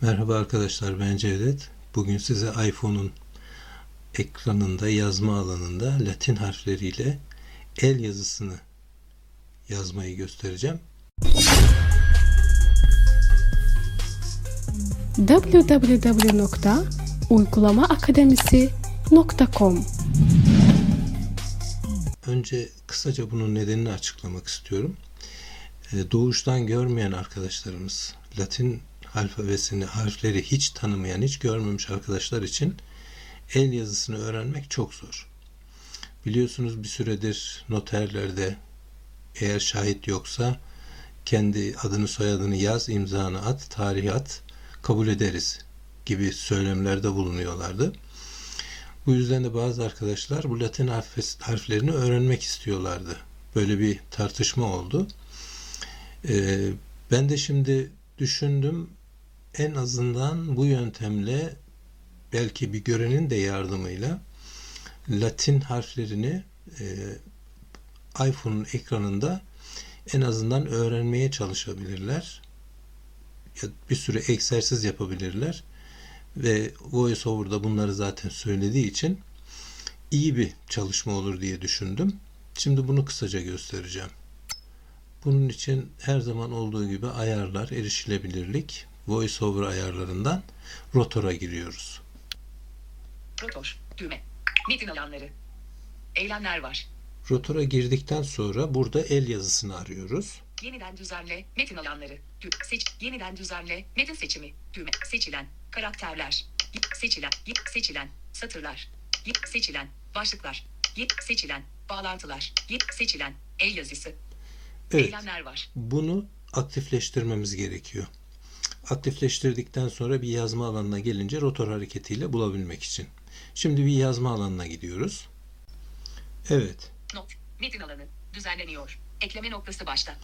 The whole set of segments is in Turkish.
Merhaba arkadaşlar ben Cevdet. Bugün size iPhone'un ekranında yazma alanında Latin harfleriyle el yazısını yazmayı göstereceğim. www.uygulamaakademisi.com Önce kısaca bunun nedenini açıklamak istiyorum. Ee, Doğuştan görmeyen arkadaşlarımız Latin alfabesini, harfleri hiç tanımayan, hiç görmemiş arkadaşlar için el yazısını öğrenmek çok zor. Biliyorsunuz bir süredir noterlerde eğer şahit yoksa kendi adını soyadını yaz, imzanı at, tarihi at, kabul ederiz gibi söylemlerde bulunuyorlardı. Bu yüzden de bazı arkadaşlar bu Latin harf- harflerini öğrenmek istiyorlardı. Böyle bir tartışma oldu. Ee, ben de şimdi düşündüm en azından bu yöntemle belki bir görenin de yardımıyla Latin harflerini e, iPhone'un ekranında en azından öğrenmeye çalışabilirler. Ya bir sürü egzersiz yapabilirler. Ve VoiceOver'da bunları zaten söylediği için iyi bir çalışma olur diye düşündüm. Şimdi bunu kısaca göstereceğim. Bunun için her zaman olduğu gibi ayarlar, erişilebilirlik, VoiceOver ayarlarından rotora giriyoruz. Rotor, düğme, metin alanları, eylemler var. Rotora girdikten sonra burada el yazısını arıyoruz. Yeniden düzenle, metin alanları, dü seç, yeniden düzenle, metin seçimi, düğme, seçilen, karakterler, seçilen, seçilen, satırlar, seçilen, başlıklar, seçilen, bağlantılar, seçilen, el yazısı, Evet, eylemler var. bunu aktifleştirmemiz gerekiyor. Aktifleştirdikten sonra bir yazma alanına gelince rotor hareketiyle bulabilmek için. Şimdi bir yazma alanına gidiyoruz. Evet, Not, metin alanı, düzenleniyor. Ekleme noktası başta.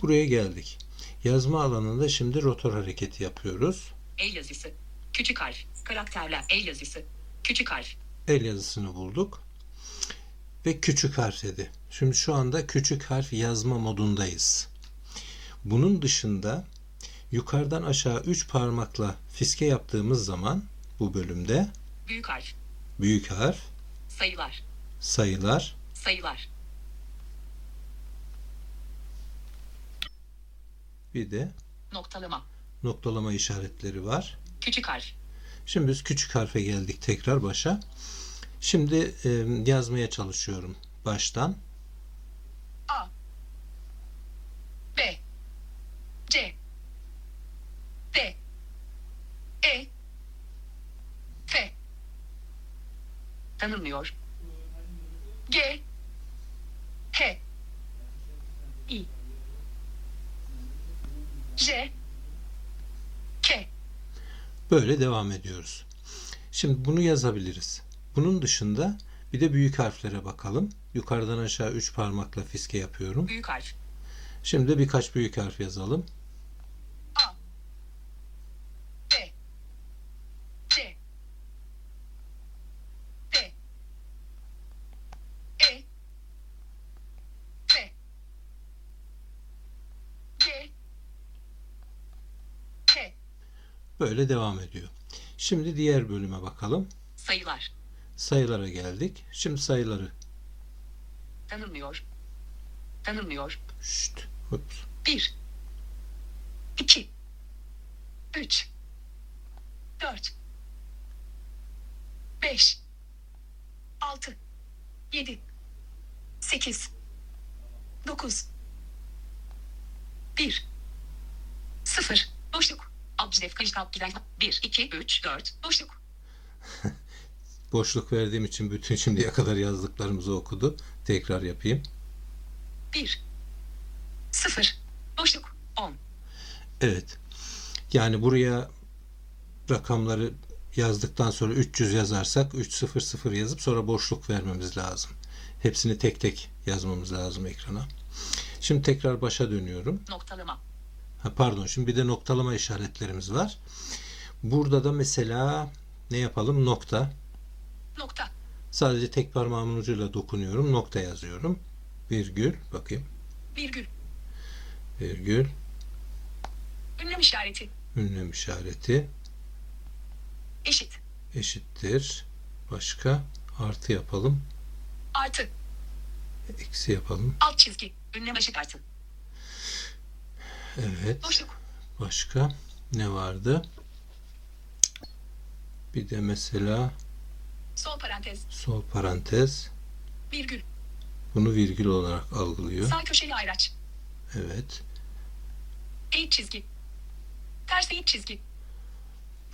buraya geldik. Yazma alanında şimdi rotor hareketi yapıyoruz. El yazısı, küçük harf, karakterler, el yazısı, küçük harf, el yazısını bulduk. Ve küçük harf dedi. Şimdi şu anda küçük harf yazma modundayız. Bunun dışında yukarıdan aşağı 3 parmakla fiske yaptığımız zaman bu bölümde büyük harf, büyük harf, sayılar, sayılar, sayılar, bir de noktalama, noktalama işaretleri var. küçük harf, Şimdi biz küçük harfe geldik tekrar başa. Şimdi e, yazmaya çalışıyorum baştan. A B C D E F Tanınmıyor. G H I J K Böyle devam ediyoruz. Şimdi bunu yazabiliriz. Bunun dışında bir de büyük harflere bakalım. Yukarıdan aşağı 3 parmakla fiske yapıyorum. büyük harf Şimdi birkaç büyük harf yazalım. A B C D E F G K Böyle devam ediyor. Şimdi diğer bölüme bakalım. sayılar. Sayılara geldik. Şimdi sayıları. Tanınmıyor tanınmıyor şşt, ups, 1 2 3 4 5 6 7 8 9 1 0 boşluk Abdülef Kajikap Gider 1 2 3 4 boşluk boşluk verdiğim için bütün şimdiye kadar yazdıklarımızı okudu. Tekrar yapayım. 1 0 boşluk 10 Evet. Yani buraya rakamları yazdıktan sonra 300 yazarsak 300 yazıp sonra boşluk vermemiz lazım. Hepsini tek tek yazmamız lazım ekrana. Şimdi tekrar başa dönüyorum. noktalama pardon şimdi bir de noktalama işaretlerimiz var. Burada da mesela ne yapalım? Nokta. nokta Sadece tek parmağımın ucuyla dokunuyorum. Nokta yazıyorum. Virgül. Bakayım. virgül Virgül. ünlem işareti ünlem işareti Eşit. eşittir. Başka artı yapalım. Artı. Eksi yapalım. Alt çizgi. Ünlem ışık artı. Evet. Boşluk. Başka ne vardı? Bir de mesela Sol parantez. sol parantez. Virgül. Bunu virgül olarak algılıyor. Sağ köşeli ayraç. Evet. Eğik çizgi. Ters eğik çizgi.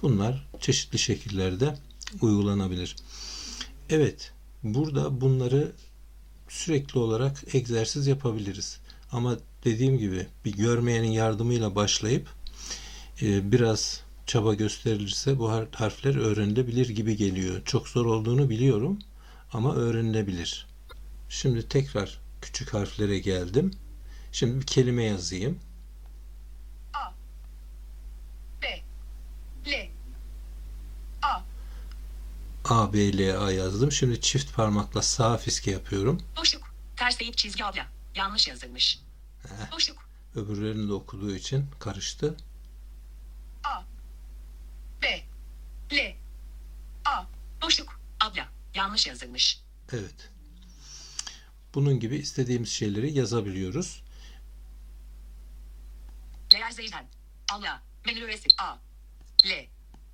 Bunlar çeşitli şekillerde uygulanabilir. Evet, burada bunları sürekli olarak egzersiz yapabiliriz. Ama dediğim gibi bir görmeyenin yardımıyla başlayıp e, biraz çaba gösterilirse bu har- harfler öğrenilebilir gibi geliyor. Çok zor olduğunu biliyorum ama öğrenilebilir. Şimdi tekrar küçük harflere geldim. Şimdi bir kelime yazayım. B. L. A. A, B, L, A yazdım. Şimdi çift parmakla sağ fiske yapıyorum. Boşluk. Ters eğik çizgi abla. Yanlış yazılmış. Heh. Boşluk. Öbürlerini de okuduğu için karıştı. A. B. L. A. Boşluk. Abla. Yanlış yazılmış. Evet. Bunun gibi istediğimiz şeyleri yazabiliyoruz. Leer Zeyden. Allah. Menü öğresi. A. L.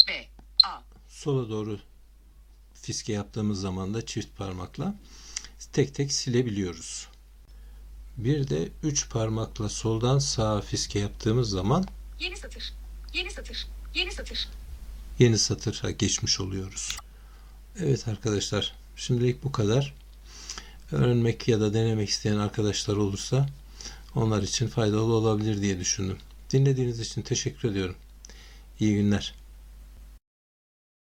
B. A. Sola doğru fiske yaptığımız zaman da çift parmakla tek tek silebiliyoruz. Bir de üç parmakla soldan sağa fiske yaptığımız zaman Yeni satır. Yeni satır. Yeni satır. yeni satıra geçmiş oluyoruz. Evet arkadaşlar, şimdilik bu kadar. Öğrenmek ya da denemek isteyen arkadaşlar olursa onlar için faydalı olabilir diye düşündüm. Dinlediğiniz için teşekkür ediyorum. İyi günler.